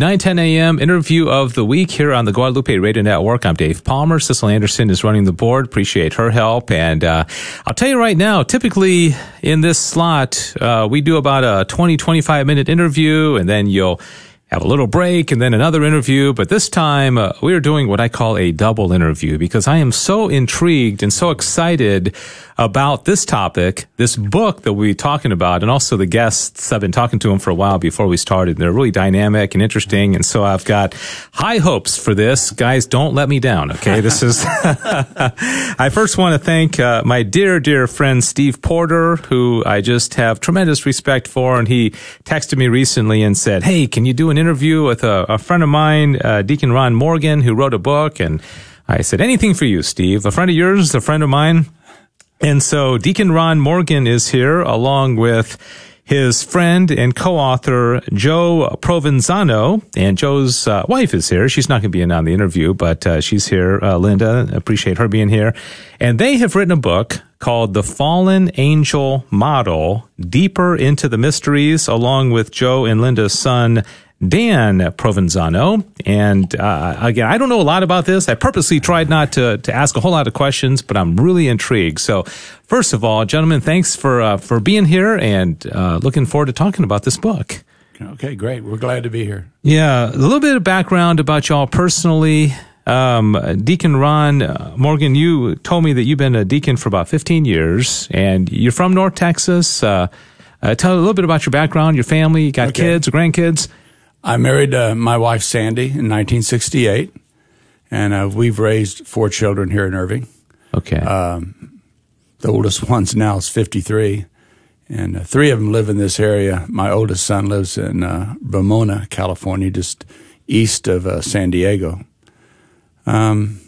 910 a.m. interview of the week here on the Guadalupe Radio Network. I'm Dave Palmer. Cecily Anderson is running the board. Appreciate her help. And uh, I'll tell you right now, typically in this slot, uh, we do about a 20, 25 minute interview, and then you'll have a little break and then another interview. But this time uh, we are doing what I call a double interview because I am so intrigued and so excited about this topic, this book that we'll be talking about, and also the guests. I've been talking to them for a while before we started. They're really dynamic and interesting. And so I've got high hopes for this. Guys, don't let me down. Okay. This is, I first want to thank uh, my dear, dear friend Steve Porter, who I just have tremendous respect for. And he texted me recently and said, Hey, can you do an interview with a, a friend of mine, uh, Deacon Ron Morgan, who wrote a book? And I said, anything for you, Steve. A friend of yours, a friend of mine. And so Deacon Ron Morgan is here along with his friend and co-author Joe Provenzano, and Joe's uh, wife is here. She's not going to be in on the interview, but uh, she's here. Uh, Linda, appreciate her being here. And they have written a book called The Fallen Angel Model: Deeper into the Mysteries, along with Joe and Linda's son Dan Provenzano. And uh, again, I don't know a lot about this. I purposely tried not to, to ask a whole lot of questions, but I'm really intrigued. So, first of all, gentlemen, thanks for uh, for being here and uh, looking forward to talking about this book. Okay, great. We're glad to be here. Yeah, a little bit of background about y'all personally. Um, deacon Ron uh, Morgan, you told me that you've been a deacon for about 15 years, and you're from North Texas. Uh, uh, tell a little bit about your background, your family, you got okay. kids or grandkids. I married uh, my wife Sandy in 1968, and uh, we've raised four children here in Irving. Okay. Um, the oldest one's now is 53, and uh, three of them live in this area. My oldest son lives in uh, Ramona, California, just east of uh, San Diego. Um,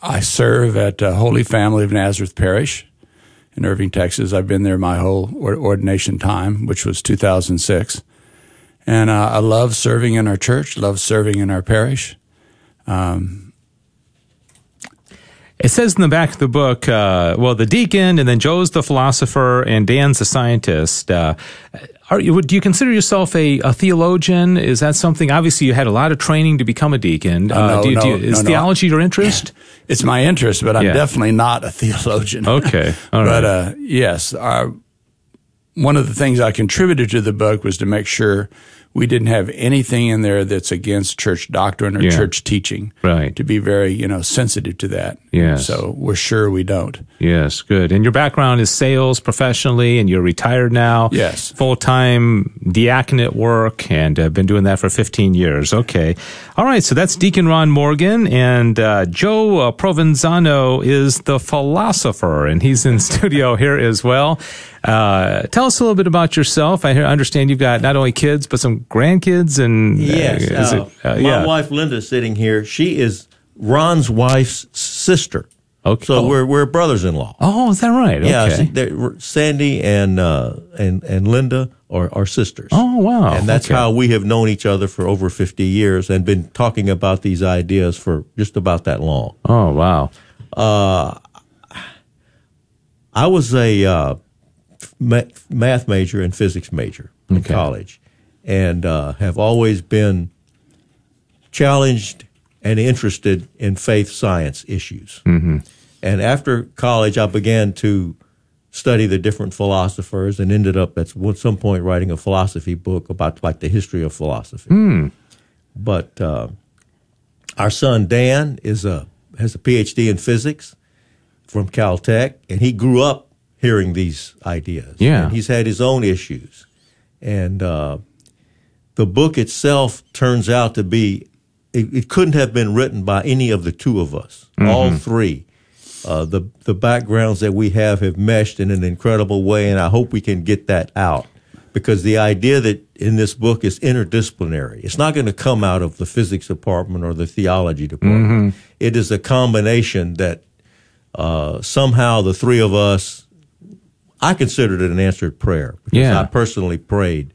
I serve at uh, Holy Family of Nazareth Parish in Irving, Texas. I've been there my whole ordination time, which was 2006. And uh, I love serving in our church, love serving in our parish. Um, it says in the back of the book, uh, well, the deacon, and then Joe's the philosopher, and Dan's the scientist. Uh, are you, do you consider yourself a, a, theologian? Is that something? Obviously, you had a lot of training to become a deacon. Uh, no, do, no, do you, is no, theology your interest? It's my interest, but I'm yeah. definitely not a theologian. Okay, but uh, yes, our, one of the things I contributed to the book was to make sure we didn't have anything in there that's against church doctrine or yeah. church teaching. Right. To be very, you know, sensitive to that. Yes. So we're sure we don't. Yes, good. And your background is sales professionally, and you're retired now. Yes. Full time diaconate work, and uh, been doing that for 15 years. Okay. All right. So that's Deacon Ron Morgan, and uh, Joe uh, Provenzano is the philosopher, and he's in studio here as well. Uh, tell us a little bit about yourself. I understand you've got not only kids but some grandkids, and uh, yes, uh, it, uh, my yeah. wife Linda sitting here. She is Ron's wife's sister. Okay. So oh. we're we're brothers-in-law. Oh, is that right? Okay. Yeah, Sandy and uh, and and Linda are, are sisters. Oh, wow. And that's okay. how we have known each other for over 50 years and been talking about these ideas for just about that long. Oh, wow. Uh, I was a uh, math major and physics major in okay. college, and uh, have always been challenged and interested in faith science issues. Mm-hmm. And after college, I began to study the different philosophers and ended up at some point writing a philosophy book about like the history of philosophy. Mm. But uh, our son Dan is a has a PhD in physics from Caltech, and he grew up hearing these ideas. Yeah. And he's had his own issues. And uh, the book itself turns out to be, it, it, couldn't have been written by any of the two of us, mm-hmm. all three. Uh, the the backgrounds that we have have meshed in an incredible way, and I hope we can get that out because the idea that in this book is interdisciplinary. It's not going to come out of the physics department or the theology department. Mm-hmm. It is a combination that uh, somehow the three of us I considered it an answered prayer because yeah. I personally prayed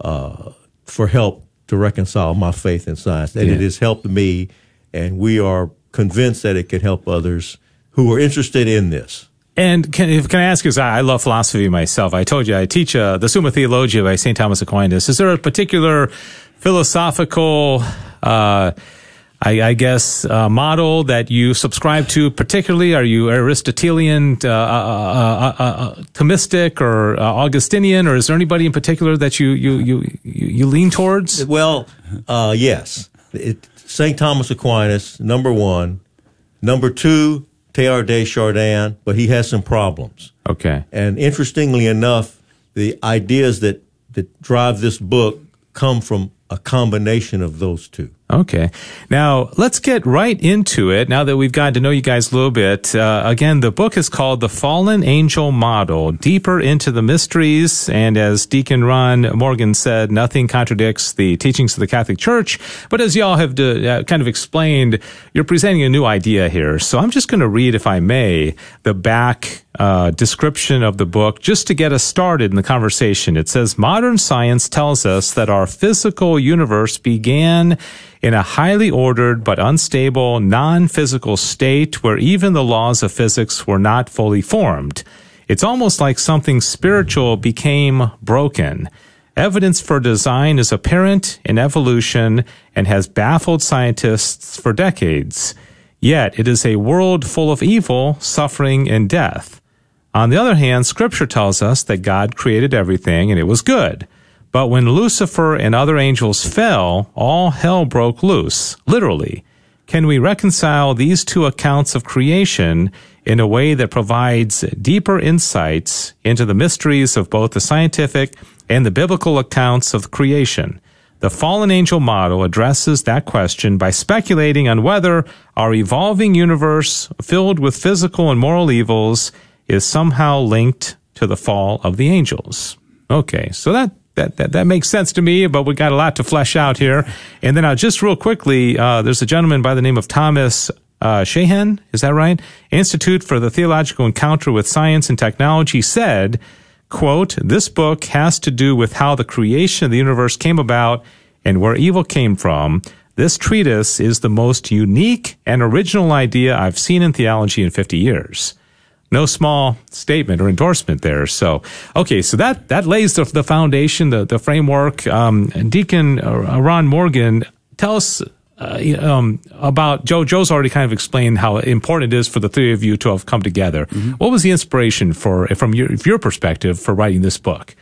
uh, for help to reconcile my faith in science, and yeah. it has helped me. And we are convinced that it can help others who are interested in this. And can, can I ask you, I love philosophy myself. I told you I teach uh, the Summa Theologia by St. Thomas Aquinas. Is there a particular philosophical, uh, I, I, guess, uh, model that you subscribe to particularly? Are you Aristotelian, uh, uh, uh Thomistic, or Augustinian, or is there anybody in particular that you you you you lean towards? Well, yes, St. Thomas Aquinas, number one. Number two, Teilhard de Chardin, but he has some problems. Okay. And interestingly enough, the ideas that, that drive this book come from a combination of those two. Okay. Now, let's get right into it now that we've gotten to know you guys a little bit. Uh, again, the book is called The Fallen Angel Model Deeper into the Mysteries. And as Deacon Ron Morgan said, nothing contradicts the teachings of the Catholic Church. But as y'all have uh, kind of explained, you're presenting a new idea here. So I'm just going to read, if I may, the back uh, description of the book just to get us started in the conversation. It says modern science tells us that our physical universe began in a highly ordered but unstable non-physical state where even the laws of physics were not fully formed. It's almost like something spiritual became broken. Evidence for design is apparent in evolution and has baffled scientists for decades. Yet it is a world full of evil, suffering, and death. On the other hand, scripture tells us that God created everything and it was good. But when Lucifer and other angels fell, all hell broke loose, literally. Can we reconcile these two accounts of creation in a way that provides deeper insights into the mysteries of both the scientific and the biblical accounts of creation? The fallen angel model addresses that question by speculating on whether our evolving universe filled with physical and moral evils is somehow linked to the fall of the angels. Okay, so that that, that, that makes sense to me, but we got a lot to flesh out here. And then uh, just real quickly, uh, there's a gentleman by the name of Thomas uh, Sheahen, is that right? Institute for the Theological Encounter with Science and Technology said, quote, this book has to do with how the creation of the universe came about and where evil came from. This treatise is the most unique and original idea I've seen in theology in 50 years no small statement or endorsement there. So, okay, so that that lays the, the foundation, the the framework. Um, Deacon uh, Ron Morgan, tell us. Uh, um, about Joe. Joe's already kind of explained how important it is for the three of you to have come together. Mm-hmm. What was the inspiration for, from your, your perspective, for writing this book?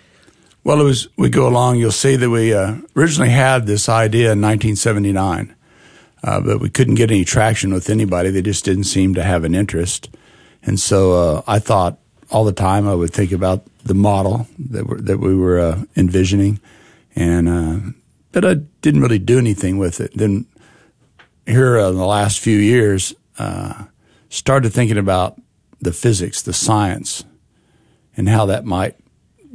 Well, it was. We go along. You'll see that we uh, originally had this idea in 1979, uh, but we couldn't get any traction with anybody. They just didn't seem to have an interest. And so uh, I thought all the time I would think about the model that, that we were uh, envisioning, and uh, but I didn't really do anything with it. Then here in the last few years, uh, started thinking about the physics, the science, and how that might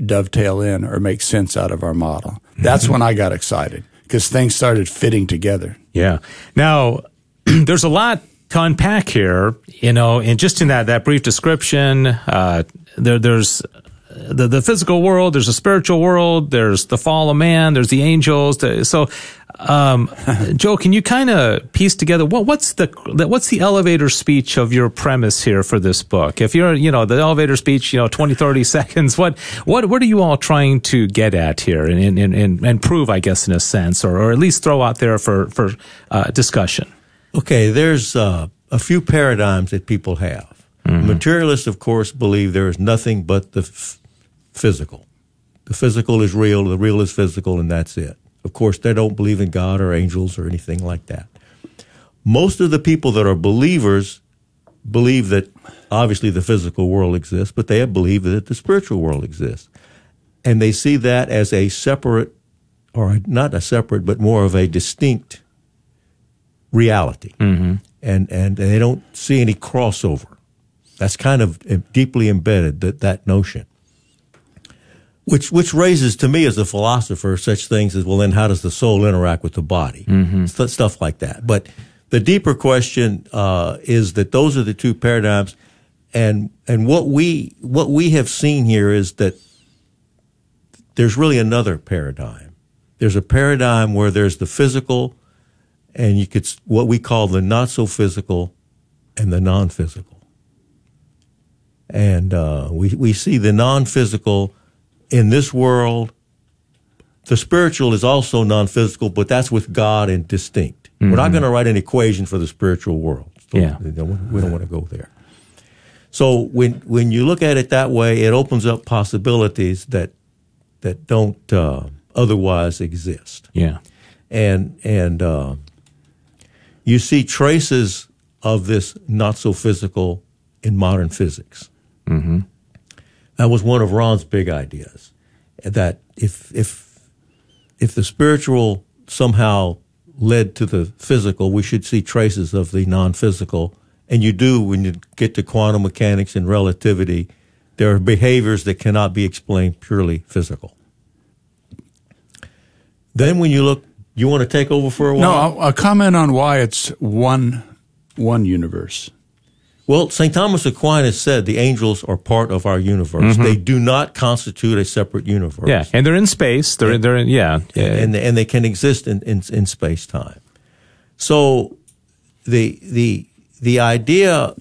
dovetail in or make sense out of our model. That's mm-hmm. when I got excited because things started fitting together. Yeah. Now, there's a lot to unpack here, you know, and just in that that brief description, uh, there there's the the physical world, there's a spiritual world, there's the fall of man, there's the angels. so, um, Joe, can you kind of piece together what what's the what's the elevator speech of your premise here for this book? If you're, you know, the elevator speech, you know, 20, 30 seconds, what what what are you all trying to get at here and and and, and prove, I guess, in a sense, or or at least throw out there for for uh, discussion? Okay, there's uh, a few paradigms that people have. Mm-hmm. Materialists, of course, believe there is nothing but the f- physical. The physical is real, the real is physical, and that's it. Of course, they don't believe in God or angels or anything like that. Most of the people that are believers believe that obviously the physical world exists, but they believe that the spiritual world exists. And they see that as a separate, or not a separate, but more of a distinct reality, mm-hmm. and and they don't see any crossover. That's kind of deeply embedded that that notion, which which raises to me as a philosopher such things as well. Then how does the soul interact with the body? Mm-hmm. St- stuff like that. But the deeper question uh, is that those are the two paradigms, and and what we what we have seen here is that there's really another paradigm. There's a paradigm where there's the physical and you could what we call the not so physical and the non physical. And uh, we we see the non physical in this world the spiritual is also non-physical, but that's with God and distinct. We're not going to write an equation for the spiritual world. So Yeah. we don't, we don't want to go there. So when when you look at it that way, it opens up possibilities that that don't uh, otherwise exist Yeah. and and uh, you see traces of this not so physical in modern physics. Mm-hmm. That was one of Ron's big ideas. That if if if the spiritual somehow led to the physical, we should see traces of the non-physical. And you do when you get to quantum mechanics and relativity. There are behaviors that cannot be explained purely physical. Then when you look, you want to take over for a while? No, I'll, I'll comment on why it's one one universe. Well, St. Thomas Aquinas said the angels are part of our universe. They do not constitute a separate universe. Mm-hmm. Yeah. And they're in space. They're, they're in, yeah. yeah. And, and they can exist in, in, in space time. So the, the, the idea,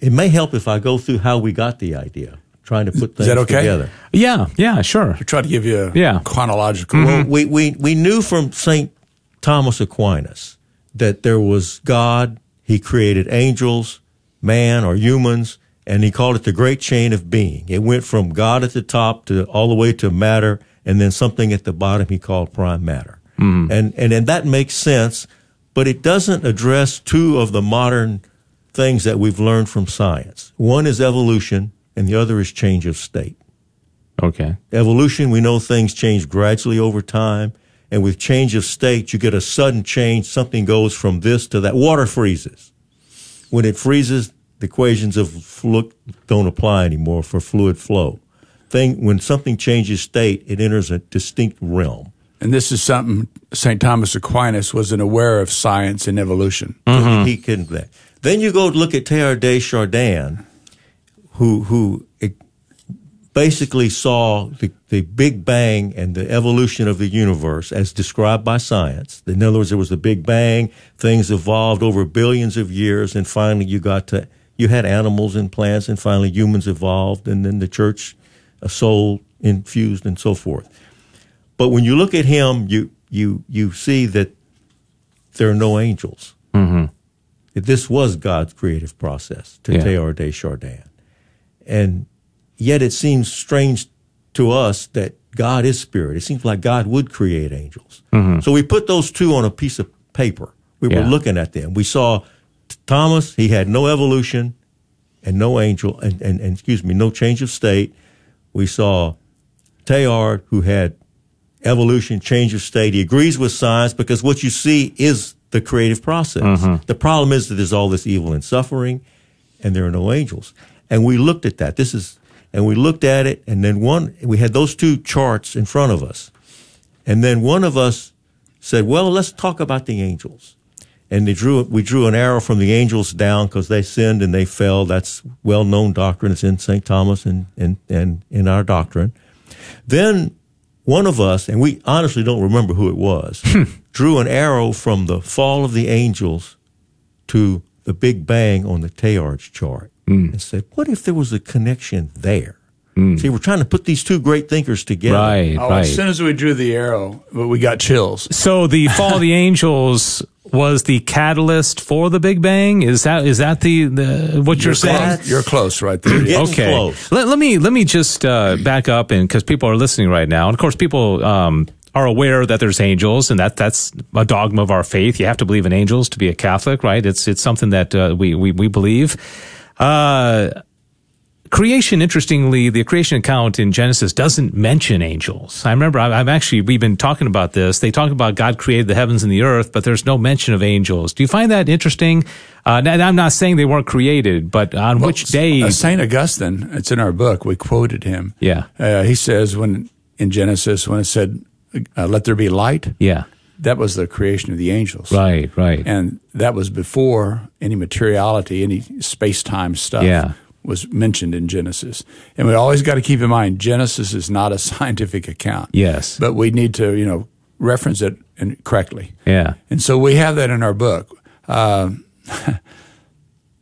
it may help if I go through how we got the idea, trying to put things that okay? together. yeah. Yeah. Sure. I try to give you a Yeah. chronological. Mm-hmm. Well, we, we, we knew from St. Thomas Aquinas that there was God, he created angels, man or humans, and he called it the great chain of being. It went from God at the top to all the way to matter, and then something at the bottom he called prime matter. Mm-hmm. And, and and that makes sense, but it doesn't address two of the modern things that we've learned from science. One is evolution, and the other is change of state. Okay. Evolution, we know things change gradually over time. And with change of state, you get a sudden change. Something goes from this to that. Water freezes. When it freezes, the equations of fluid don't apply anymore for fluid flow. Thing, when something changes state, it enters a distinct realm. And this is something St. Thomas Aquinas wasn't aware of science and evolution. He can that. Then you go look at Teilhard de Chardin, who who basically saw the, the Big Bang and the evolution of the universe as described by science. In other words, there was the Big Bang, things evolved over billions of years, and finally you got to you had animals and plants, and finally humans evolved, and then the church, a soul infused, and so forth. But when you look at him, you you you see that there are no angels. Mm-hmm. This was God's creative process to Yeah. Teilhard de Chardin, and yet it seems strange to us that God is spirit. It seems like God would create angels. Mm-hmm. So we put those two on a piece of paper. We were looking at them. We saw Thomas; he had no evolution and no angel, and, and, and excuse me, no change of state. We saw Teilhard, who had evolution, change of state. He agrees with science because what you see is the creative process. Mm-hmm. The problem is that there's all this evil and suffering, and there are no angels. And we looked at that. This is, and we looked at it, and then one, we had those two charts in front of us. And then one of us said, well, let's talk about the angels. And they drew, we drew an arrow from the angels down because they sinned and they fell. That's well known doctrine. It's in St. Thomas and, and, and in our doctrine. Then one of us, and we honestly don't remember who it was, drew an arrow from the fall of the angels to the Big Bang on the Teilhard's chart and said, what if there was a connection there? See, we're trying to put these two great thinkers together. Right. Oh, right. as soon as we drew the arrow, but we got chills. So the fall of the angels was the catalyst for the Big Bang. Is that is that the, the what you're, saying? That's- You're close right there. Getting okay. close. Let, let me let me just uh, back up and because people are listening right now, and of course people um, are aware that there's angels, and that that's a dogma of our faith. You have to believe in angels to be a Catholic, right? It's it's something that uh, we we we believe. Uh, creation, interestingly, the creation account in Genesis doesn't mention angels. I remember I've actually, we've been talking about this. They talk about God created the heavens and the earth, but there's no mention of angels. Do you find that interesting? Uh, and I'm not saying they weren't created, but on which day? Uh, Saint Augustine, it's in our book. We quoted him. Yeah. Uh, he says when in Genesis when it said, uh, "Let there be light," yeah. That was the creation of the angels. Right, right. And that was before any materiality, any space time stuff Yeah. was mentioned in Genesis. And we always got to keep in mind Genesis is not a scientific account. Yes. But we need to, you know, reference it correctly. yeah. And so we have that in our book, um,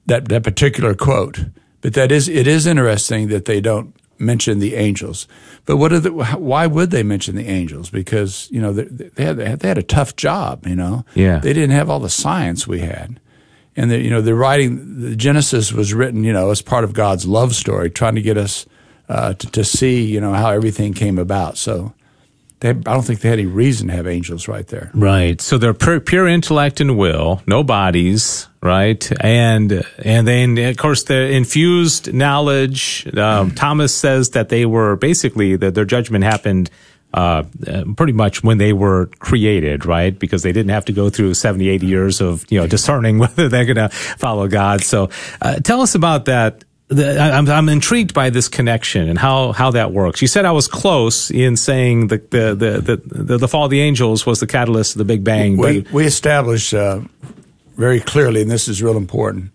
that that particular quote. But that is it is interesting that they don't mention the angels. But what are the, why would they mention the angels? Because, you know, they, they, had, they had a tough job, you know. Yeah. They didn't have all the science we had. And, the, you know, the writing, the Genesis was written, you know, as part of God's love story, trying to get us uh, to, to see, you know, how everything came about. So they, I don't think they had any reason to have angels right there. Right. So they're pure, pure intellect and will, no bodies, right? And and then of course the infused knowledge. Um, Thomas says that they were basically that their judgment happened. Uh, pretty much when they were created, right? Because they didn't have to go through 70, 80 years of, you know, discerning whether they're going to follow God. So, uh, tell us about that the, I'm, I'm intrigued by this connection and how, how that works. You said I was close in saying the the the the, the fall of the angels was the catalyst of the Big Bang. We, we established uh, very clearly, and this is real important,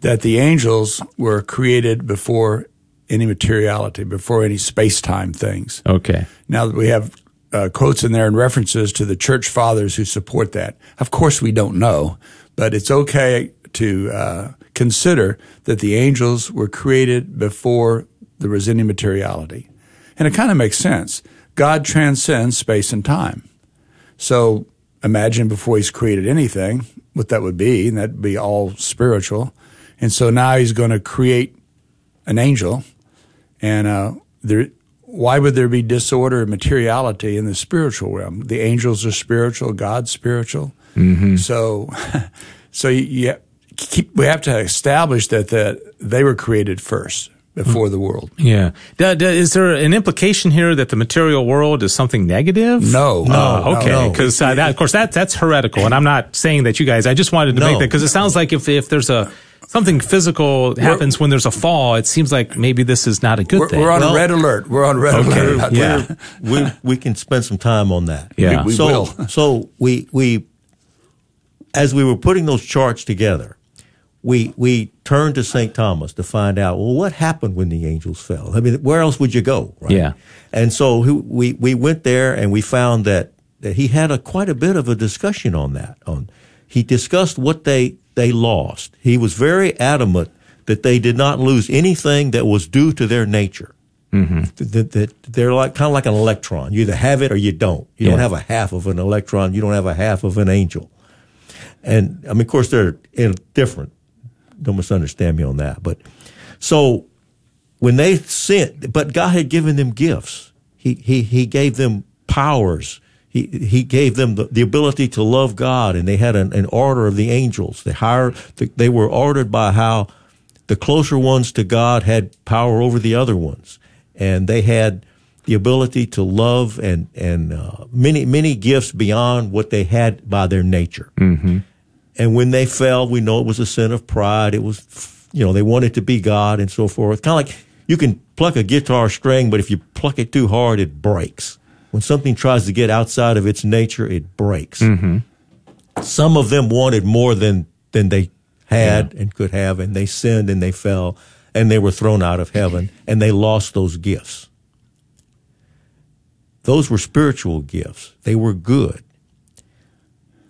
that the angels were created before any materiality, before any space time things. Okay. Now that we have uh, quotes in there and references to the church fathers who support that. Of course, we don't know, but it's okay to uh, consider that the angels were created before there was any materiality. And it kind of makes sense. God transcends space and time. So imagine before he's created anything, what that would be, and that'd be all spiritual. And so now he's going to create an angel. And uh, there, why would there be disorder and materiality in the spiritual realm? The angels are spiritual, God's spiritual. Mm-hmm. So, so you, you, keep, we have to establish that that they were created first before the world. Yeah. Is there an implication here that the material world is something negative? No. No. Oh, okay. Because no. uh, of course that that's heretical, and I'm not saying that you guys. I just wanted to no. make that because it sounds like if if there's a something physical happens we're, when there's a fall, it seems like maybe this is not a good we're, thing. We're on well, red alert. We're on red okay, alert. Yeah. we we can spend some time on that. Yeah. We, we so, will. so we we as we were putting those charts together, we we turned to St. Thomas to find out well what happened when the angels fell. I mean, where else would you go? Right? Yeah. And so we we went there and we found that that he had a quite a bit of a discussion on that. On he discussed what they they lost. He was very adamant that they did not lose anything that was due to their nature. Mm-hmm. That, that, they're like kind of like an electron. You either have it or you don't. You yeah. don't have a half of an electron. You don't have a half of an angel. And I mean, of course, they're different don't misunderstand me on that. But so when they sent, but God had given them gifts. He he he gave them powers. He he gave them the, the ability to love God, and they had an, an order of the angels. They hired. They were ordered by how the closer ones to God had power over the other ones, and they had the ability to love and and uh, many many gifts beyond what they had by their nature. Mm-hmm. And when they fell, we know it was a sin of pride. It was, you know, they wanted to be God and so forth. Kind of like you can pluck a guitar string, but if you pluck it too hard, it breaks. When something tries to get outside of its nature, it breaks. Mm-hmm. Some of them wanted more than, than they had yeah. and could have, and they sinned and they fell and they were thrown out of heaven and they lost those gifts. Those were spiritual gifts. They were good.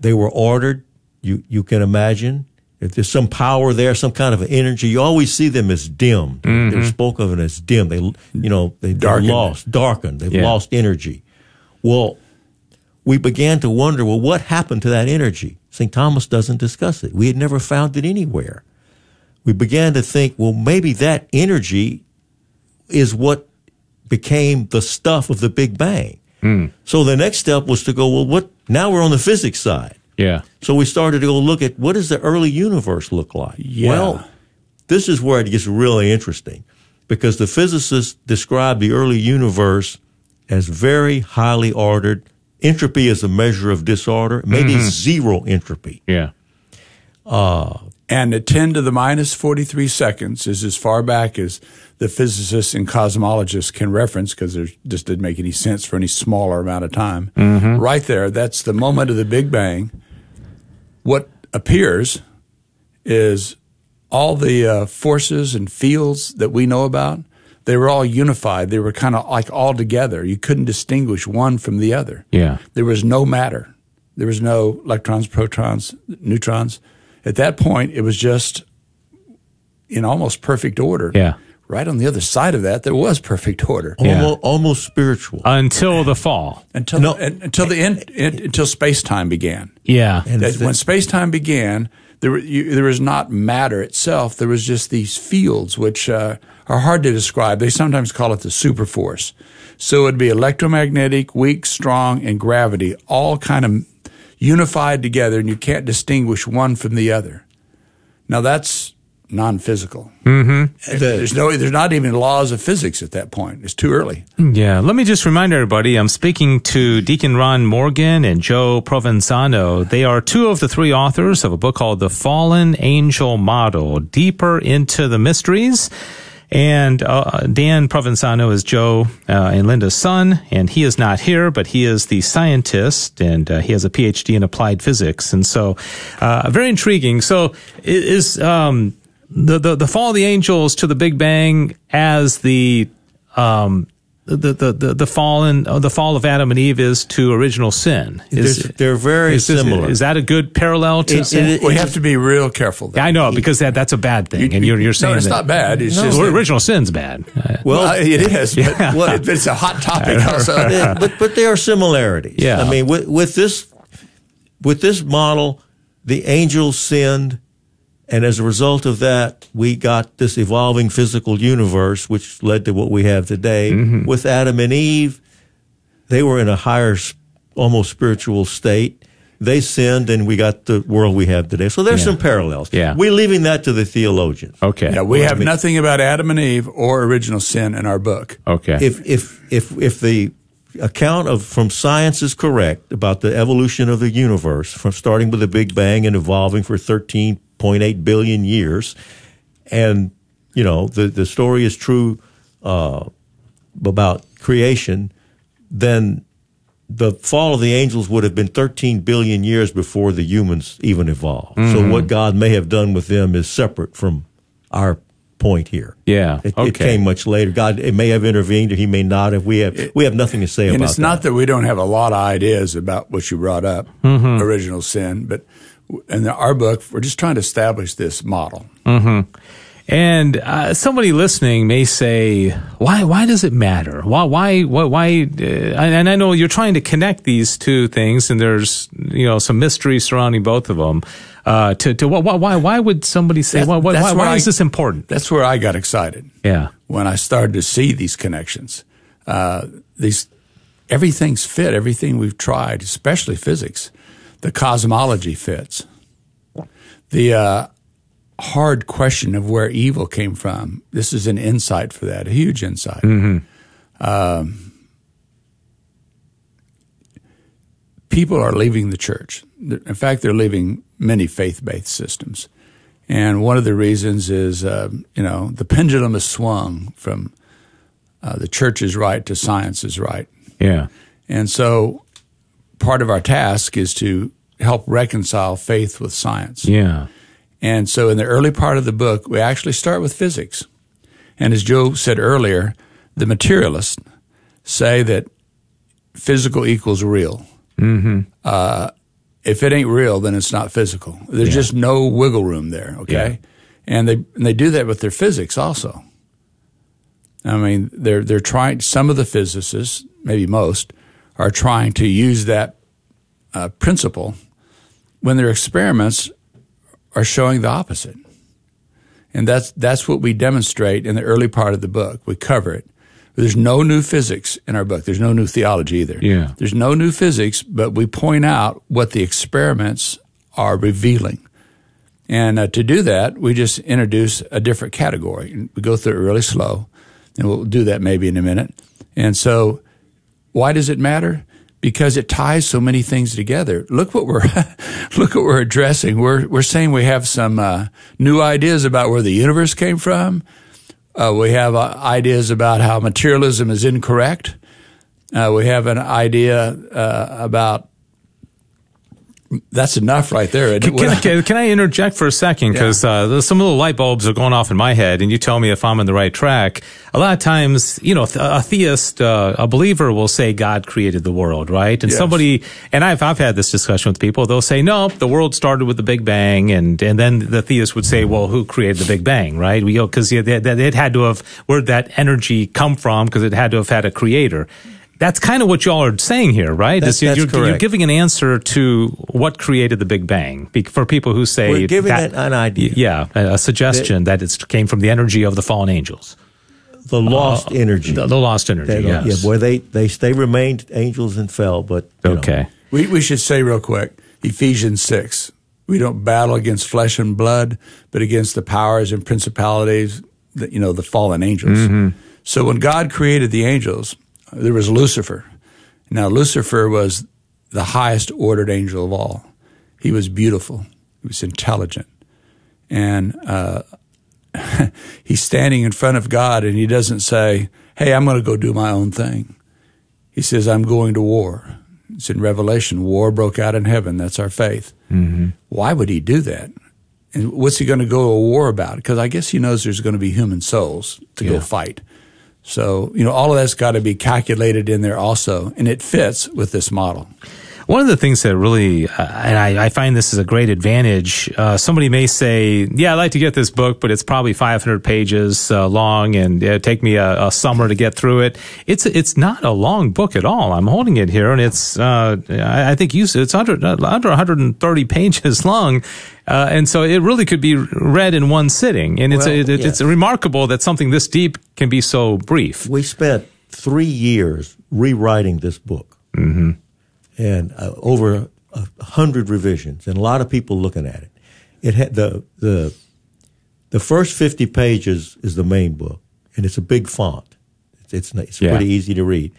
They were ordered you you can imagine if there's some power there, some kind of energy, you always see them as dim. Mm-hmm. They're spoken of as dim. They, you know, they, are lost, darkened. They've yeah. lost energy. Well, we began to wonder, well, what happened to that energy? St. Thomas doesn't discuss it. We had never found it anywhere. We began to think, well, maybe that energy is what became the stuff of the Big Bang. Mm. So the next step was to go, well, what, now we're on the physics side. Yeah. So we started to go look at what does the early universe look like? Yeah. Well, this is where it gets really interesting because the physicists describe the early universe as very highly ordered. Entropy is a measure of disorder, maybe mm-hmm. zero entropy. Yeah. Uh, and at 10 to the minus 43 seconds is as far back as the physicists and cosmologists can reference because there just didn't make any sense for any smaller amount of time. Mm-hmm. Right there, that's the moment of the Big Bang what appears is all the uh, forces and fields that we know about, they were all unified. They were kind of like all together. You couldn't distinguish one from the other. Yeah. There was no matter. There was no electrons, protons, neutrons. At that point, it was just in almost perfect order. Yeah. Right on the other side of that, there was perfect order Yeah. almost, almost spiritual. Until the fall. until No. and- until the end, in- until space time began. Yeah. That the- when space time began, there you, there was not matter itself. There was just these fields which uh, are hard to describe. They sometimes call it the superforce. So it'd be electromagnetic, weak, strong, and gravity, all kind of unified together, and you can't distinguish one from the other. Now that's non-physical. Mm-hmm. There's no, there's not even laws of physics at that point. It's too early. Yeah, let me just remind everybody I'm speaking to Deacon Ron Morgan and Joe Provenzano. They are two of the three authors of a book called The Fallen Angel Model Deeper into the Mysteries. And uh, Dan Provenzano is Joe uh, and Linda's son, and he is not here, but he is the scientist, and uh, he has a PhD in applied physics, and so uh, very intriguing. So, is um, the, the the fall of the angels to the Big Bang as the um, the, the, the, the fallen uh, the fall of Adam and Eve is to original sin. Is, They're- they're very is similar. Is that a good parallel to? It- say? it- We have to be real careful. There. I know because that that's a bad thing, and you're you're saying no, it's that, not bad. It's No, just that- original sin's bad. Well, Well, it is, but, Well- but it's a hot topic. Also. But but there are similarities. Yeah. I mean, with with this with this model, the angels sinned, and as a result of that, we got this evolving physical universe, which led to what we have today. Mm-hmm. With Adam and Eve, they were in a higher, almost spiritual state. They sinned, and we got the world we have today. So there's Yeah. some parallels. Yeah. we're leaving that to the theologians. okay. Yeah, we Well, I have mean- nothing about Adam and Eve or original sin in our book. okay. if if if if the account of from science is correct about the evolution of the universe from starting with the big bang and evolving for 13.8 billion years and you know the the story is true uh, about creation then the fall of the angels would have been 13 billion years before the humans even evolved so what god may have done with them is separate from our point here Yeah, it, it came much later. God, it may have intervened, or He may not have. We have we have nothing to say And about And it's not that we don't have a lot of ideas about what you brought up, Mm-hmm. original sin, but in our book, we're just trying to establish this model. And uh, somebody listening may say, "Why? Why does it matter? Why? Why? Why? why uh, and I know you're trying to connect these two things, and there's you know some mystery surrounding both of them. Uh, to to why? Why? Why would somebody say? That- why? Why, why, I- is this important? That's where I got excited Yeah. when I started to see these connections. Uh, these everything's fit. Everything we've tried, especially physics, the cosmology fits. The uh, hard question of where evil came from. This is an insight for that, a huge insight. Um, people are leaving the church. In fact, they're leaving many faith-based systems. And one of the reasons is, uh, you know, the pendulum has swung from uh, the church is right to science is right. Yeah. And so part of our task is to help reconcile faith with science. Yeah. And so in the early part of the book, we actually start with physics. And as Joe said earlier, the materialists say that physical equals real. Mm-hmm. Uh, if it ain't real, then it's not physical. There's just no wiggle room there. Okay, and they and they do that with their physics also. I mean, they're they're trying. Some of the physicists, maybe most, are trying to use that uh, principle when their experiments are showing the opposite. And that's that's what we demonstrate in the early part of the book. We cover it. There's no new physics in our book. There's no new theology either. Yeah. There's no new physics, but we point out what the experiments are revealing. And uh, to do that, we just introduce a different category. And we go through it really slow, and we'll do that maybe in a minute. And so, why does it matter? Because it ties so many things together. Look what we're look what we're addressing. We're we're saying we have some uh, new ideas about where the universe came from. Uh, we have uh, ideas about how materialism is incorrect. Uh, we have an idea uh, about that's enough right there. Can, can, can, I interject for a second? Because yeah. uh, some little light bulbs are going off in my head, and you tell me if I'm on the right track. A lot of times, you know, a theist, uh, a believer will say God created the world, right? And yes. somebody, and I've I've had this discussion with people. They'll say, no, the world started with the Big Bang, and and then the theist would say, well, who created the Big Bang, right? Because it, it had to have where'd that energy come from? Because it had to have had a creator. That's kind of what y'all are saying here, right? That's, that's you're, correct. you're giving an answer to what created the Big Bang for people who say we're giving that, an idea. Yeah, a suggestion that, that it came from the energy of the fallen angels, the lost uh, energy, the, the, lost energy. That, yes. Yeah, boy, they they they remained angels and fell, but okay. Know. We we should say real quick, Ephesians six. We don't battle against flesh and blood, but against the powers and principalities, the, you know, the fallen angels. Mm-hmm. So when God created the angels there was Lucifer. Now, Lucifer was the highest ordered angel of all. He was beautiful. He was intelligent. And uh, he's standing in front of God and he doesn't say, Hey, I'm going to go do my own thing. He says, I'm going to war. It's in Revelation. War broke out in heaven. That's our faith. Mm-hmm. Why would he do that? And what's he going to go to war about? Because I guess he knows there's going to be human souls to yeah. go fight. So, you know, all of that's got to be calculated in there also, and it fits with this model. One of the things that really, uh, and I, I, find this is a great advantage. Uh, somebody may say, "Yeah, I'd like to get this book, but it's probably 500 pages uh, long, and it take me a, a, summer to get through it." It's it's not a long book at all. I'm holding it here, and it's uh, I think you it's under under 130 pages long. Uh, and so it really could be read in one sitting, and it's well, it, yes. it's remarkable that something this deep can be so brief. We spent three years rewriting this book. Mm-hmm and uh, over a hundred revisions, and a lot of people looking at it. It had the the the first fifty pages is the main book, and it's a big font. It's it's, it's yeah. pretty easy to read,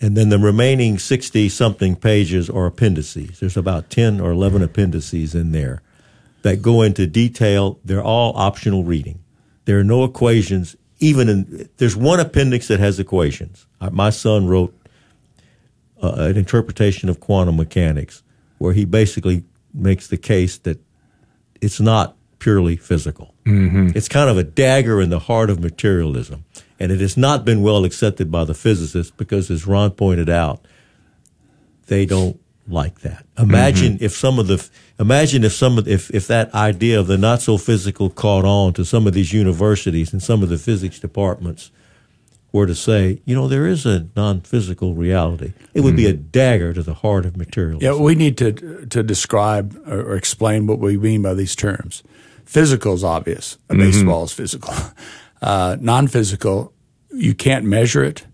and then the remaining sixty something pages are appendices. There's about ten or eleven appendices in there that go into detail. They're all optional reading. There are no equations. Even in there's one appendix that has equations. My son wrote uh, an interpretation of quantum mechanics where he basically makes the case that it's not purely physical. Mm-hmm. It's kind of a dagger in the heart of materialism. And it has not been well accepted by the physicists because, as Ron pointed out, they don't like that. Imagine mm-hmm. if some of the imagine if some of if if that idea of the not so physical caught on to some of these universities and some of the physics departments were to say, you know, there is a non-physical reality, it would mm. be a mm-hmm. dagger to the heart of materialism. Yeah, we need to to describe or, explain what we mean by these terms. Physical is obvious. A mm-hmm. baseball is physical. Uh, non-physical, you can't measure it,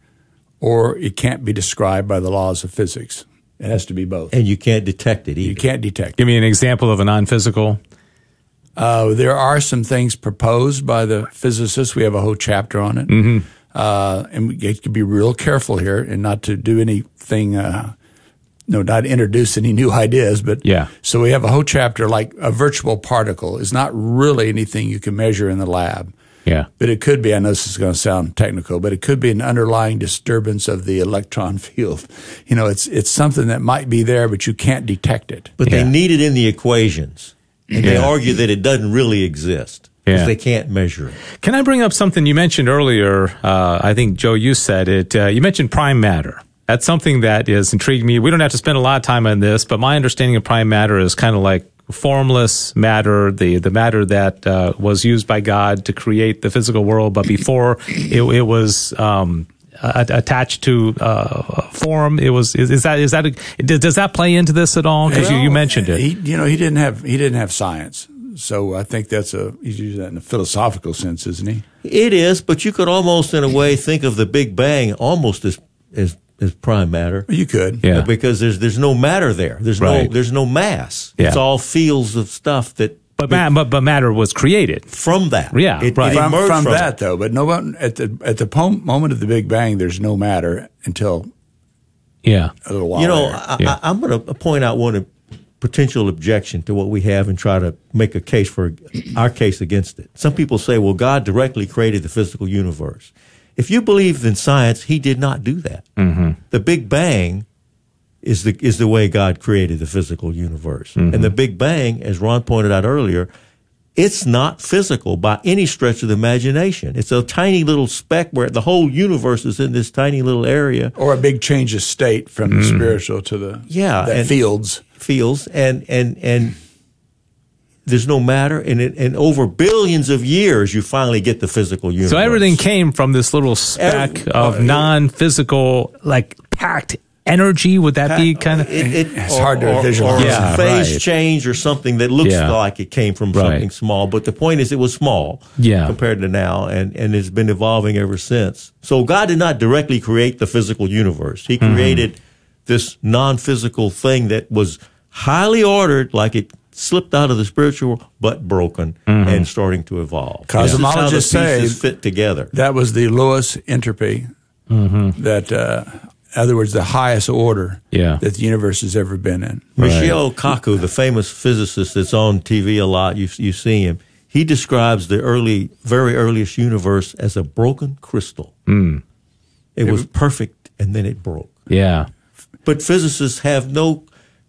or it can't be described by the laws of physics. It has to be both. And you can't detect it either. You can't detect. Give me an example of a non-physical. Uh, there are some things proposed by the physicists. We have a whole chapter on it. Mm-hmm. Uh, and we have to be real careful here and not to do anything, uh, no, not introduce any new ideas, but yeah. So we have a whole chapter like a virtual particle is not really anything you can measure in the lab. Yeah. But it could be, I know this is going to sound technical, but it could be an underlying disturbance of the electron field. You know, it's, it's something that might be there, but you can't detect it. But yeah. they need it in the equations. And yeah. they argue that it doesn't really exist because yeah. they can't measure it. Can I bring up something you mentioned earlier? Uh, I think Joe, you said it. Uh, you mentioned prime matter. That's something that is intrigued me. We don't have to spend a lot of time on this, but my understanding of prime matter is kind of like formless matter, the the matter that uh, was used by God to create the physical world, but before it, it was. Um, attached to uh, form. It was is, is, that is that a, does that play into this at all? Because well, you, you mentioned it. He, you know, he didn't have he didn't have science. So I think that's a he's using that in a philosophical sense, isn't he? It is, but you could almost, in a way, think of the Big Bang almost as as as prime matter. You could, yeah, because there's there's no matter there. There's right. no there's no mass. Yeah. It's all fields of stuff that. But, ma- but but matter was created from that. Yeah, it, right. It from, from, from, that though. But no one at the at the moment of the Big Bang, there's no matter until yeah a little while. You know, I, yeah. I, I'm going to point out one potential objection to what we have and try to make a case for our case against it. Some people say, well, God directly created the physical universe. If you believe in science, he did not do that. Mm-hmm. The Big Bang is the is the way God created the physical universe. And the Big Bang, as Ron pointed out earlier, it's not physical by any stretch of the imagination. It's a tiny little speck where the whole universe is in this tiny little area. Or a big change of state from the spiritual to the Yeah, the and- fields. Feels and and and there's no matter, and it, and over billions of years, you finally get the physical universe. So everything came from this little speck Every- of uh, non-physical, like packed energy. Would that be kind of? It, it, It's hard to visualize. Or Yeah, phase right. change or something that looks Yeah. like it came from Right. something small. But the point is, it was small Yeah. compared to now, and, and it's been evolving ever since. So God did not directly create the physical universe. He Mm-hmm. created this non-physical thing that was highly ordered, like it slipped out of the spiritual, but broken Mm-hmm. and starting to evolve. This is Cosmologists say fit together. That was the lowest entropy. That, uh, in other words, the highest order Yeah. that the universe has ever been in. Michio Kaku, the famous physicist that's on TV a lot, you you see him. He describes the early, very earliest universe as a broken crystal. Hmm. It was perfect, and then it broke. Yeah. But physicists have no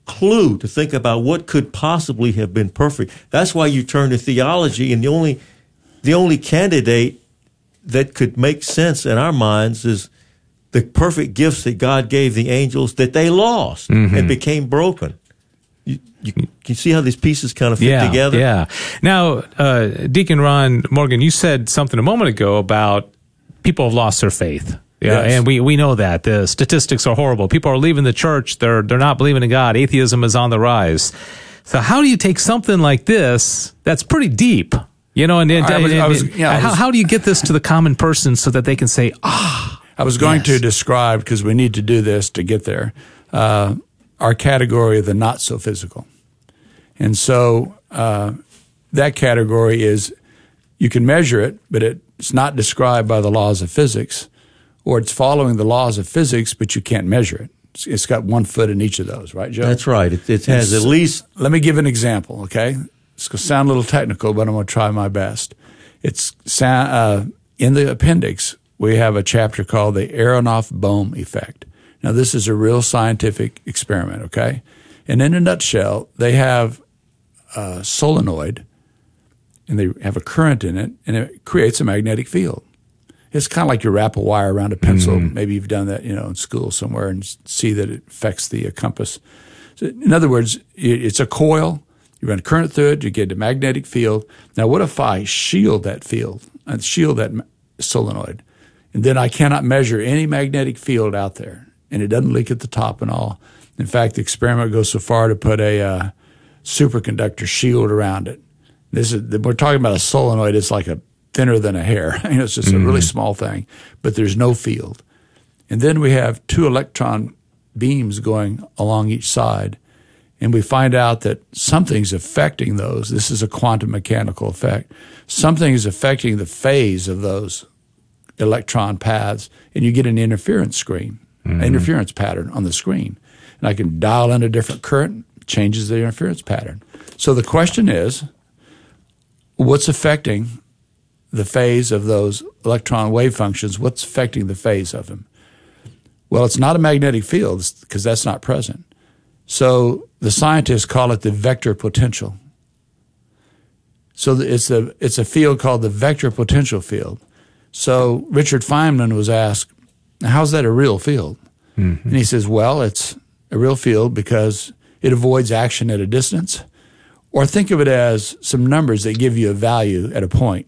clue to think about what could possibly have been perfect. That's why you turn to theology, and the only the only candidate that could make sense in our minds is the perfect gifts that God gave the angels that they lost and became broken. You, you can see how these pieces kind of fit yeah, together? Yeah. Now, uh, Deacon Ron Morgan, you said something a moment ago about people have lost their faith. Yeah, Yes. and we, we know that the statistics are horrible. People are leaving the church. They're they're not believing in God. Atheism is on the rise. So how do you take something like this that's pretty deep, you know, and, and, was- and- was- and yeah, how, how do you get this to the common person so that they can say, ah, I was going Yes. to describe, because we need to do this to get there, uh, our category of the not so physical. And so uh, that category is you can measure it, but it's not described by the laws of physics, or it's following the laws of physics, but you can't measure it. It's- it's got one foot in each of those, right, Joe? That's right. It, it has at least Let me give an example, okay? It's going to sound a little technical, but I'm going to try my best. It's uh, in the appendix. We have a chapter called the Aharonov-Bohm effect. Now, this is a real scientific experiment, okay? And in a nutshell, they have a solenoid, and they have a current in it, and it creates a magnetic field. It's kind of like you wrap a wire around a pencil. Maybe you've done that, you know, in school somewhere, and see that it affects the uh, compass. So in other words, it's a coil. You run a current through it, you get a magnetic field. Now, what if I shield that field and shield that solenoid? And then I cannot measure any magnetic field out there, and it doesn't leak at the top and all. In fact, the experiment goes so far to put a uh, superconductor shield around it. This is we're talking about a solenoid. It's like a thinner than a hair. you know, it's just a really small thing, but there's no field. And then we have two electron beams going along each side. And we find out that something's affecting those. This is a quantum mechanical effect. Something is affecting the phase of those electron paths, and you get an interference screen, an mm-hmm. interference pattern on the screen. And I can dial in a different current, changes the interference pattern. So the question is, what's affecting the phase of those electron wave functions? What's affecting the phase of them? Well, it's not a magnetic field because that's not present. So the scientists call it the vector potential. So it's a it's a field called the vector potential field. So Richard Feynman was asked, "How's that a real field?" And he says, "Well, it's a real field because it avoids action at a distance, or think of it as some numbers that give you a value at a point."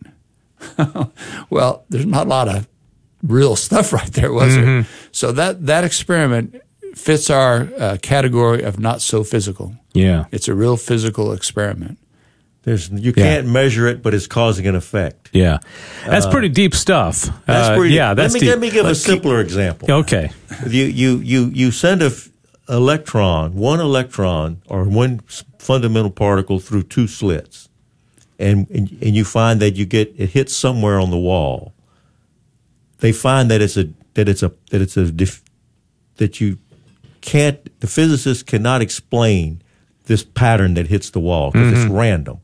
well, there's not a lot of real stuff right there, was there? So that that experiment fits our uh, category of not so physical. yeah, It's a real physical experiment. There's you Yeah. can't measure it, but it's causing an effect. yeah. That's pretty deep stuff. That's Uh, yeah, that's let me deep. let me give a simpler example. Okay. you you you you send a f- electron, one electron or one fundamental particle through two slits, and, and and you find that you get it hits somewhere on the wall. They find that it's a that it's a that it's a dif- that you can't the physicists cannot explain this pattern that hits the wall because it's random.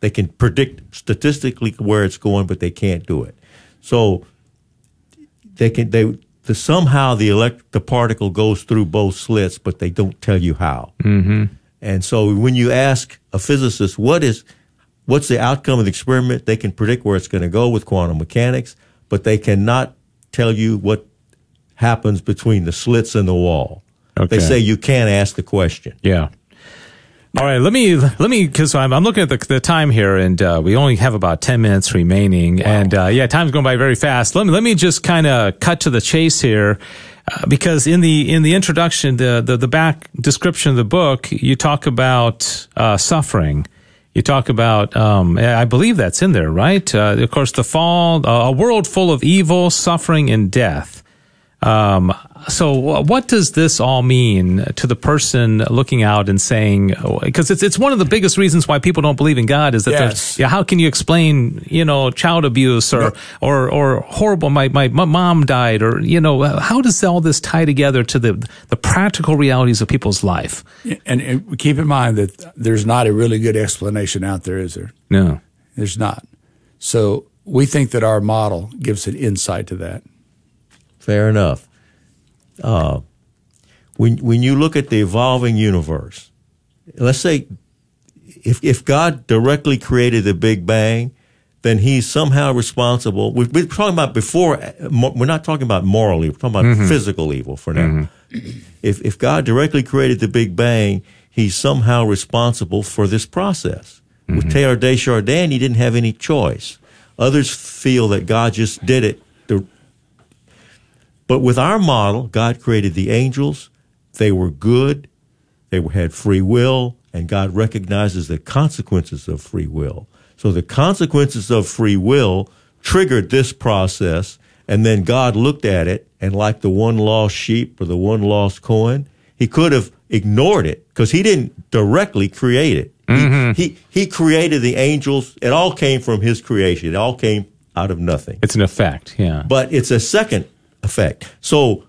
They can predict statistically where it's going, but they can't do it. So they can they the somehow the elect the particle goes through both slits, but they don't tell you how. Mm-hmm. And so when you ask a physicist what is what's the outcome of the experiment, they can predict where it's going to go with quantum mechanics, but they cannot tell you what happens between the slits in the wall. Okay. They say you can't ask the question. Yeah. All right, let me let me because I'm, I'm looking at the, the time here, and uh, we only have about ten minutes remaining, and uh, yeah, time's going by very fast. Let me let me just kind of cut to the chase here, uh, because in the in the introduction, the, the the back description of the book, you talk about uh, suffering. You talk about, um, I believe that's in there, right? Uh, of course, the fall, uh, a world full of evil, suffering, and death. Um, so what does this all mean to the person looking out and saying, because it's, it's one of the biggest reasons why people don't believe in God is that, Yes. yeah, how can you explain, you know, child abuse or, or, or horrible, my, my, my mom died or, you know, how does all this tie together to the, the practical realities of people's life? And, and keep in mind that there's not a really good explanation out there, is there? No. There's not. So we think that our model gives an insight to that. Fair enough. Uh, when when you look at the evolving universe, let's say if if God directly created the Big Bang, then He's somehow responsible. We've been talking about before. We're not talking about moral evil. We're talking about mm-hmm. physical evil for now. Mm-hmm. If if God directly created the Big Bang, He's somehow responsible for this process. With mm-hmm. Teilhard de Chardin, he didn't have any choice. Others feel that God just did it but with our model, God created the angels. They were good. They had free will, and God recognizes the consequences of free will. So the consequences of free will triggered this process, and then God looked at it, and like the one lost sheep or the one lost coin, he could have ignored it because he didn't directly create it. He, mm-hmm. he, he created the angels. It all came from his creation. It all came out of nothing It's an effect. Yeah. but it's a second effect. So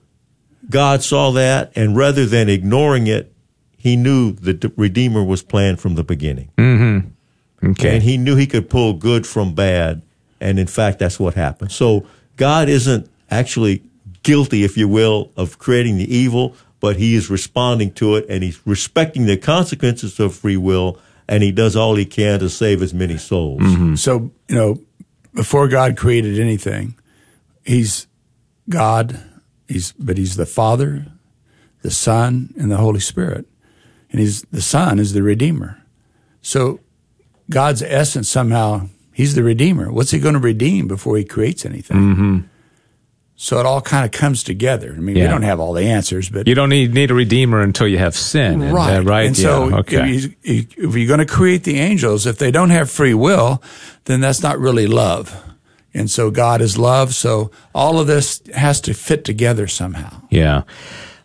God saw that, and rather than ignoring it, He knew that the Redeemer was planned from the beginning, mm-hmm. okay. and He knew He could pull good from bad, and in fact, that's what happened. So God isn't actually guilty, if you will, of creating the evil, but He is responding to it, and He's respecting the consequences of free will, and He does all He can to save as many souls. Mm-hmm. So, you know, before God created anything, he's God, he's but he's the Father, the Son, and the Holy Spirit. And he's the Son is the Redeemer. So God's essence somehow he's the Redeemer. What's he going to redeem before he creates anything? So it all kind of comes together. I mean, we don't have all the answers, but you don't need, need a redeemer until you have sin. and, uh, right, right. And yeah. so, okay. if, you, if you're going to create the angels, if they don't have free will, then that's not really love. And so, God is love. So, all of this has to fit together somehow. Yeah.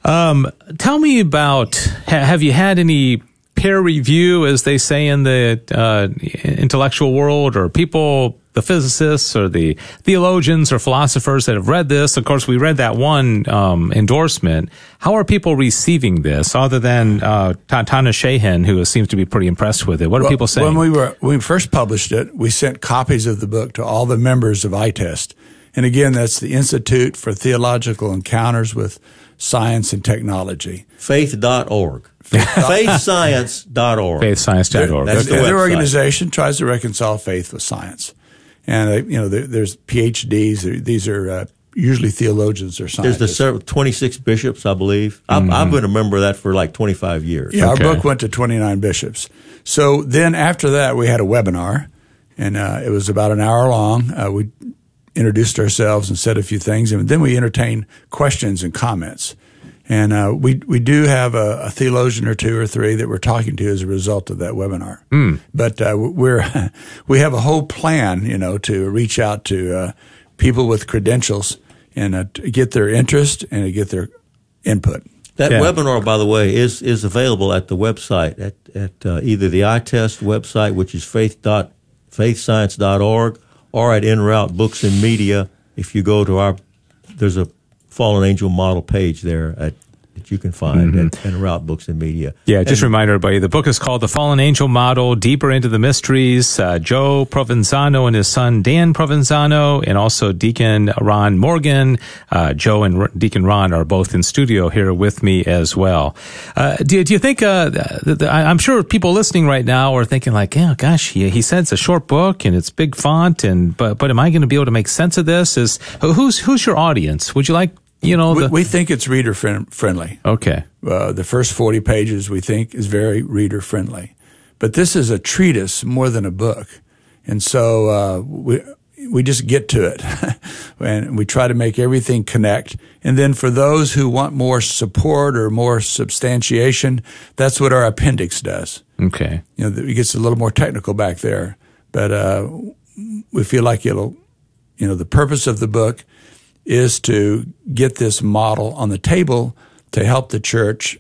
Um, tell me about ha- have you had any peer review, as they say in the uh, intellectual world, or people, the physicists or the theologians or philosophers that have read this? Of course, we read that one um, endorsement. How are people receiving this, other than uh, Tana Sheahen, who seems to be pretty impressed with it? What are Well, people saying? When we were when we first published it, we sent copies of the book to all the members of ITEST. And again, that's the Institute for Theological Encounters with Science and Technology. Faith.org. Faithscience.org. FaithScience.org. That's the Okay. Their organization tries to reconcile faith with science, and uh, you know there, there's PhDs. These are uh, usually theologians or scientists. There's the 26 bishops, I believe. I've, I've been a member of that for like 25 years. yeah, Okay. our book went to 29 bishops. So then after that, we had a webinar, and uh, it was about an hour long. Uh, we introduced ourselves and said a few things, and then we entertained questions and comments. And uh, we we do have a, a theologian or two or three that we're talking to as a result of that webinar. But uh, we're we have a whole plan, you know, to reach out to uh, people with credentials and uh, to get their interest and to get their input. That Yeah. webinar, by the way, is is available at the website at at uh, either the ITEST website, which is faith dot faithscience.org, or at En Route Books and Media. If you go to our, there's a Fallen Angel model page there at that you can find Mm-hmm. and, Route Books and Media. Yeah, just And- remind everybody the book is called The Fallen Angel Model Deeper into the Mysteries. Uh, Joe Provenzano and his son Dan Provenzano, and also Deacon Ron Morgan. Uh, Joe and R- Deacon Ron are both in studio here with me as well. Uh, do, do you think, uh, th- th- I- I'm sure people listening right now are thinking, like, yeah, gosh, he, he said it's a short book and it's big font, and but, but am I going to be able to make sense of this? Is Who's, who's your audience? Would you like, you know, We, we think it's reader friend, friendly. okay. Uh, the first 40 pages we think is very reader friendly. But this is a treatise more than a book. And so uh, we, we just get to it and we try to make everything connect. And then for those who want more support or more substantiation, that's what our appendix does. Okay. You know, it gets a little more technical back there, but uh, we feel like it'll, you know, the purpose of the book is to get this model on the table to help the church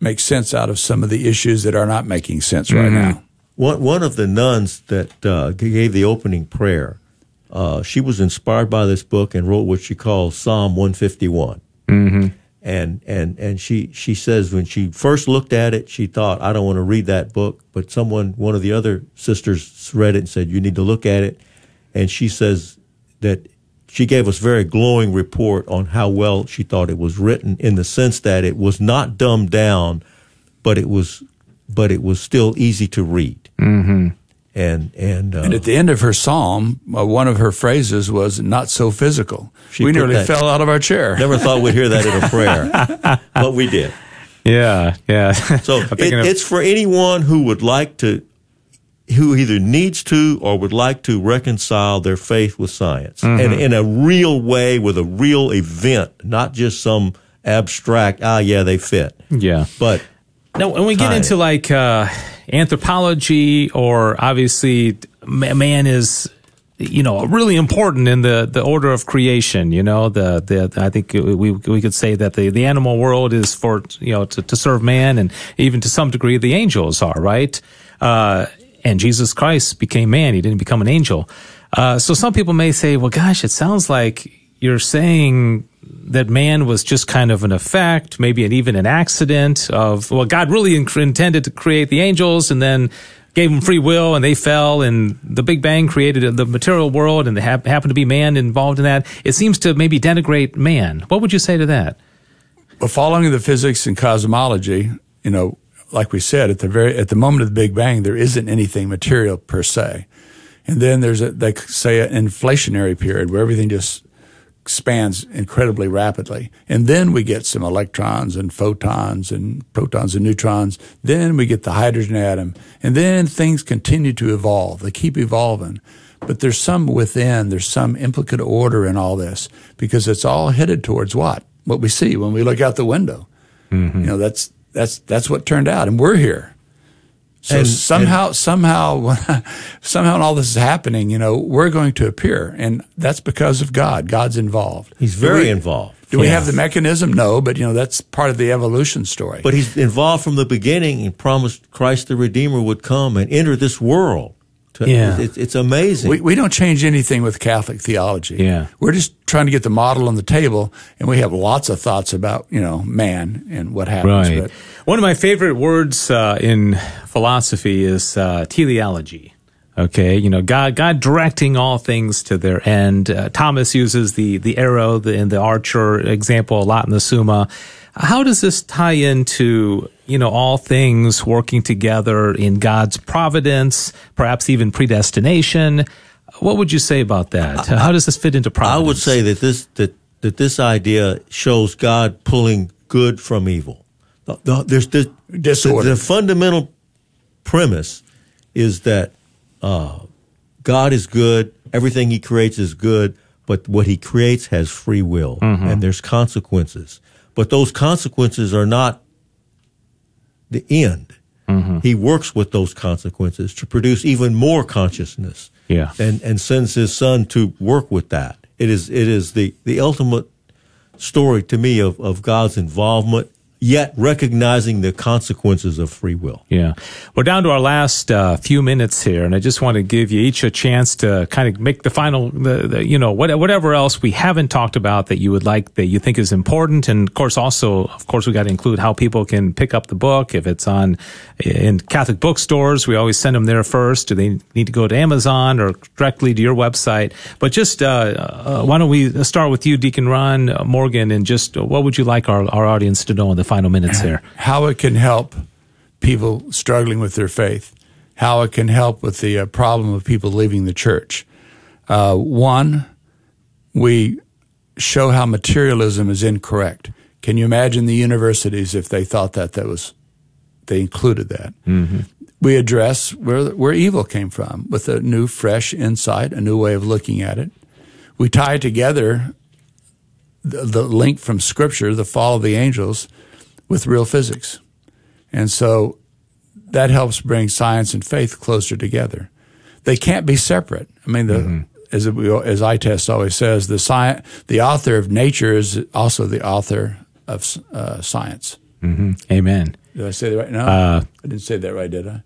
make sense out of some of the issues that are not making sense right now. One one of the nuns that uh, gave the opening prayer, uh, she was inspired by this book and wrote what she calls Psalm 151. Mm-hmm. And and and she she says when she first looked at it, she thought, I don't want to read that book. But someone, one of the other sisters, read it and said, you need to look at it. And she says that she gave us very glowing report on how well she thought it was written, in the sense that it was not dumbed down, but it was but it was still easy to read. Mm-hmm. And and, uh, And at the end of her psalm, uh, one of her phrases was "not so physical." She we nearly that- fell out of our chair. never thought we'd hear that in a prayer, but we did. Yeah, yeah. So it, of- it's for anyone who would like to, who either needs to or would like to reconcile their faith with science, and in a real way with a real event, not just some abstract. Ah, yeah, they fit. yeah. But Now, when we get into like uh, anthropology, or obviously man is, you know, really important in the, the order of creation. You know, the the I think we we could say that the, the animal world is for you know to, to serve man, and even to some degree the angels are right. Uh, and Jesus Christ became man; he didn't become an angel. Uh, so some people may say, "Well, gosh, it sounds like you're saying." that man was just kind of an effect, maybe an, even an accident of, well, God really in- intended to create the angels and then gave them free will and they fell and the Big Bang created the material world and hap- happened to be man involved in that. It seems to maybe denigrate man. What would you say to that? Well, following the physics and cosmology, you know, like we said at the very at the moment of the Big Bang, there isn't anything material per se, and then there's a they say an inflationary period where everything just expands incredibly rapidly, and then we get some electrons and photons and protons and neutrons. Then we get the hydrogen atom, and then things continue to evolve. They keep evolving. But there's some within, there's some implicate order in all this because it's all headed towards what? What we see when we look out the window. Mm-hmm. You know, that's that's that's what turned out, and we're here. So And- somehow, somehow, somehow, when all this is happening, you know, we're going to appear, and that's because of God. God's involved. he's very we- involved. Do we have the mechanism? No, but you know, that's part of the evolution story. But he's involved from the beginning and promised Christ the Redeemer would come and enter this world. To- Yeah. It's, it's amazing. we, we don't change anything with Catholic theology. Yeah. We're just trying to get the model on the table, and we have lots of thoughts about, you know, man and what happens. Right. But One of my favorite words uh, in philosophy is uh, teleology. Okay, you know, God, God directing all things to their end. Uh, Thomas uses the the arrow the, and the archer example a lot in the Summa. How does this tie into you know all things working together in God's providence, perhaps even predestination? What would you say about that? How does this fit into providence? I would say that this that that this idea shows God pulling good from evil. The- the- there's the, Disorder. the, the fundamental premise is that uh, God is good. Everything He creates is good, but what He creates has free will, and there's consequences. But those consequences are not the end. Mm-hmm. He works with those consequences to produce even more consciousness Yeah. and and sends his son to work with that. It is it is the the ultimate story to me of of God's involvement. Yet recognizing the consequences of free will. Yeah. We're down to our last uh, few minutes here, and I just want to give you each a chance to kind of make the final, the, the, you know, what, whatever else we haven't talked about that you would like, that you think is important. And of course, also, of course, we got to include how people can pick up the book. If it's on in Catholic bookstores, we always send them there first. Do they need to go to Amazon or directly to your website? But just, uh, uh, why don't we start with you, Deacon Ron Morgan, and just what would you like our, our audience to know in the final minutes here. How it can help people struggling with their faith, how it can help with the uh, problem of people leaving the church. Uh, one, we show how materialism is incorrect. Can you imagine the universities if they thought that that was they included that? Mm-hmm. We address where where evil came from with a new, fresh insight, a new way of looking at it. We tie together the, the link from Scripture, the fall of the angels, with real physics. And so that helps bring science and faith closer together. They can't be separate. I mean, the, mm-hmm. as, it, as ITEST always says, the, sci- the author of nature is also the author of uh, science. Mm-hmm. Amen. Did I say that right? No, uh, I didn't say that right, did I?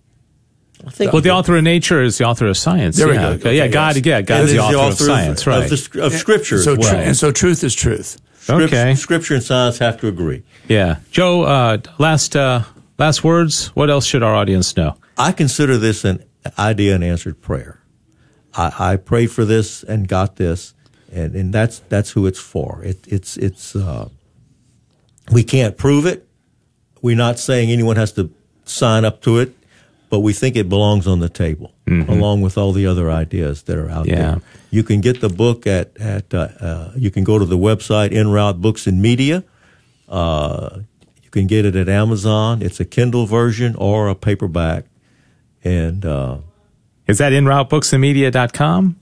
I think well, the author of nature is the author of science. There yeah. we go. Okay, yeah, God, yeah, God is the author, the author, of science, of, right? Of, the, of Scripture, so well. tr- and so truth is truth. Okay. Scripture and science have to agree. Yeah. Joe, uh, last, uh, last words. What else should our audience know? I consider this an idea and answered prayer. I, I prayed for this and got this, and, and that's, that's who it's for. It, it's, it's, uh, we can't prove it. We're not saying anyone has to sign up to it but we think it belongs on the table mm-hmm. along with all the other ideas that are out yeah. there. You can get the book at at uh, uh, you can go to the website En Route Books and Media. Uh, you can get it at Amazon. It's a Kindle version or a paperback. And uh, is that enroutebooksandmedia.com?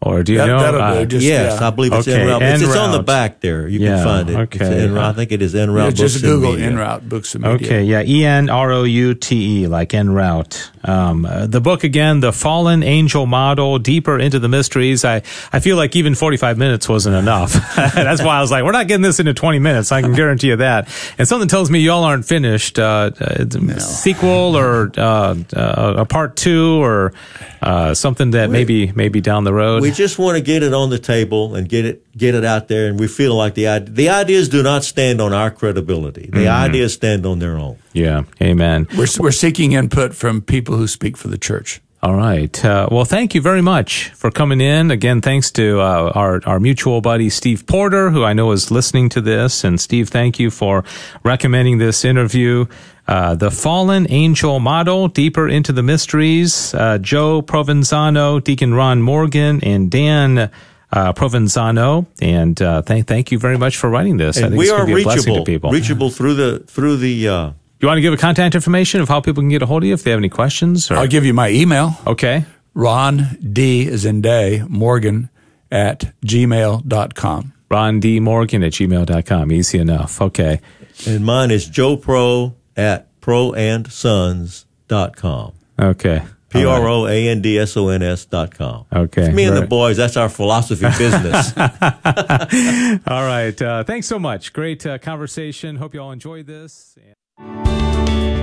Or do you that, know? Uh, just, yes, yeah. I believe it's okay. en route. It's, it's, on the back there. You yeah, can find it. Okay. En route. I think it is en route. Yeah, just Google en route books and media. Okay. Yeah. E N R O U T E, like en route. Um, uh, the book again, the fallen angel model, deeper into the mysteries. I, I feel like even 45 minutes wasn't enough. That's why I was like, we're not getting this into 20 minutes. I can guarantee you that. And something tells me y'all aren't finished. Uh, uh no. sequel or, uh, uh, a part two or, uh, something that maybe, maybe down the road. We just want to get it on the table and get it, get it out there. And we feel like the, the ideas do not stand on our credibility. The mm-hmm. ideas stand on their own. Yeah. Amen. We're, we're seeking input from people who speak for the church. All right. Uh, well, thank you very much for coming in. Again, thanks to uh, our our mutual buddy Steve Porter, who I know is listening to this. And Steve, thank you for recommending this interview. Uh, the Fallen Angel Model, Deeper into the Mysteries. Uh, Joe Provenzano, Deacon Ron Morgan, and Dan uh, Provenzano. And uh, thank thank you very much for writing this. And I think we it's are be reachable, people. reachable through the through the you want to give a contact information of how people can get a hold of you if they have any questions? Or? I'll give you my email. Okay. Ron D is in day Morgan at gmail.com. Ron D Morgan at gmail.com. Easy enough. Okay. And mine is Joe Pro at proandsons.com. Okay. P R O A N D S O N S dot com. Okay. It's me and the boys. That's our philosophy business. all right. Uh, thanks so much. Great uh, conversation. Hope you all enjoyed this.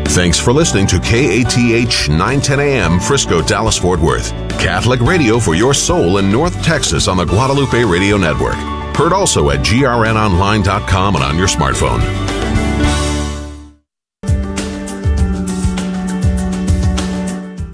Thanks for listening to KATH 910 AM Frisco, Dallas, Fort Worth. Catholic radio for your soul in North Texas on the Guadalupe Radio Network. Heard also at grnonline.com and on your smartphone.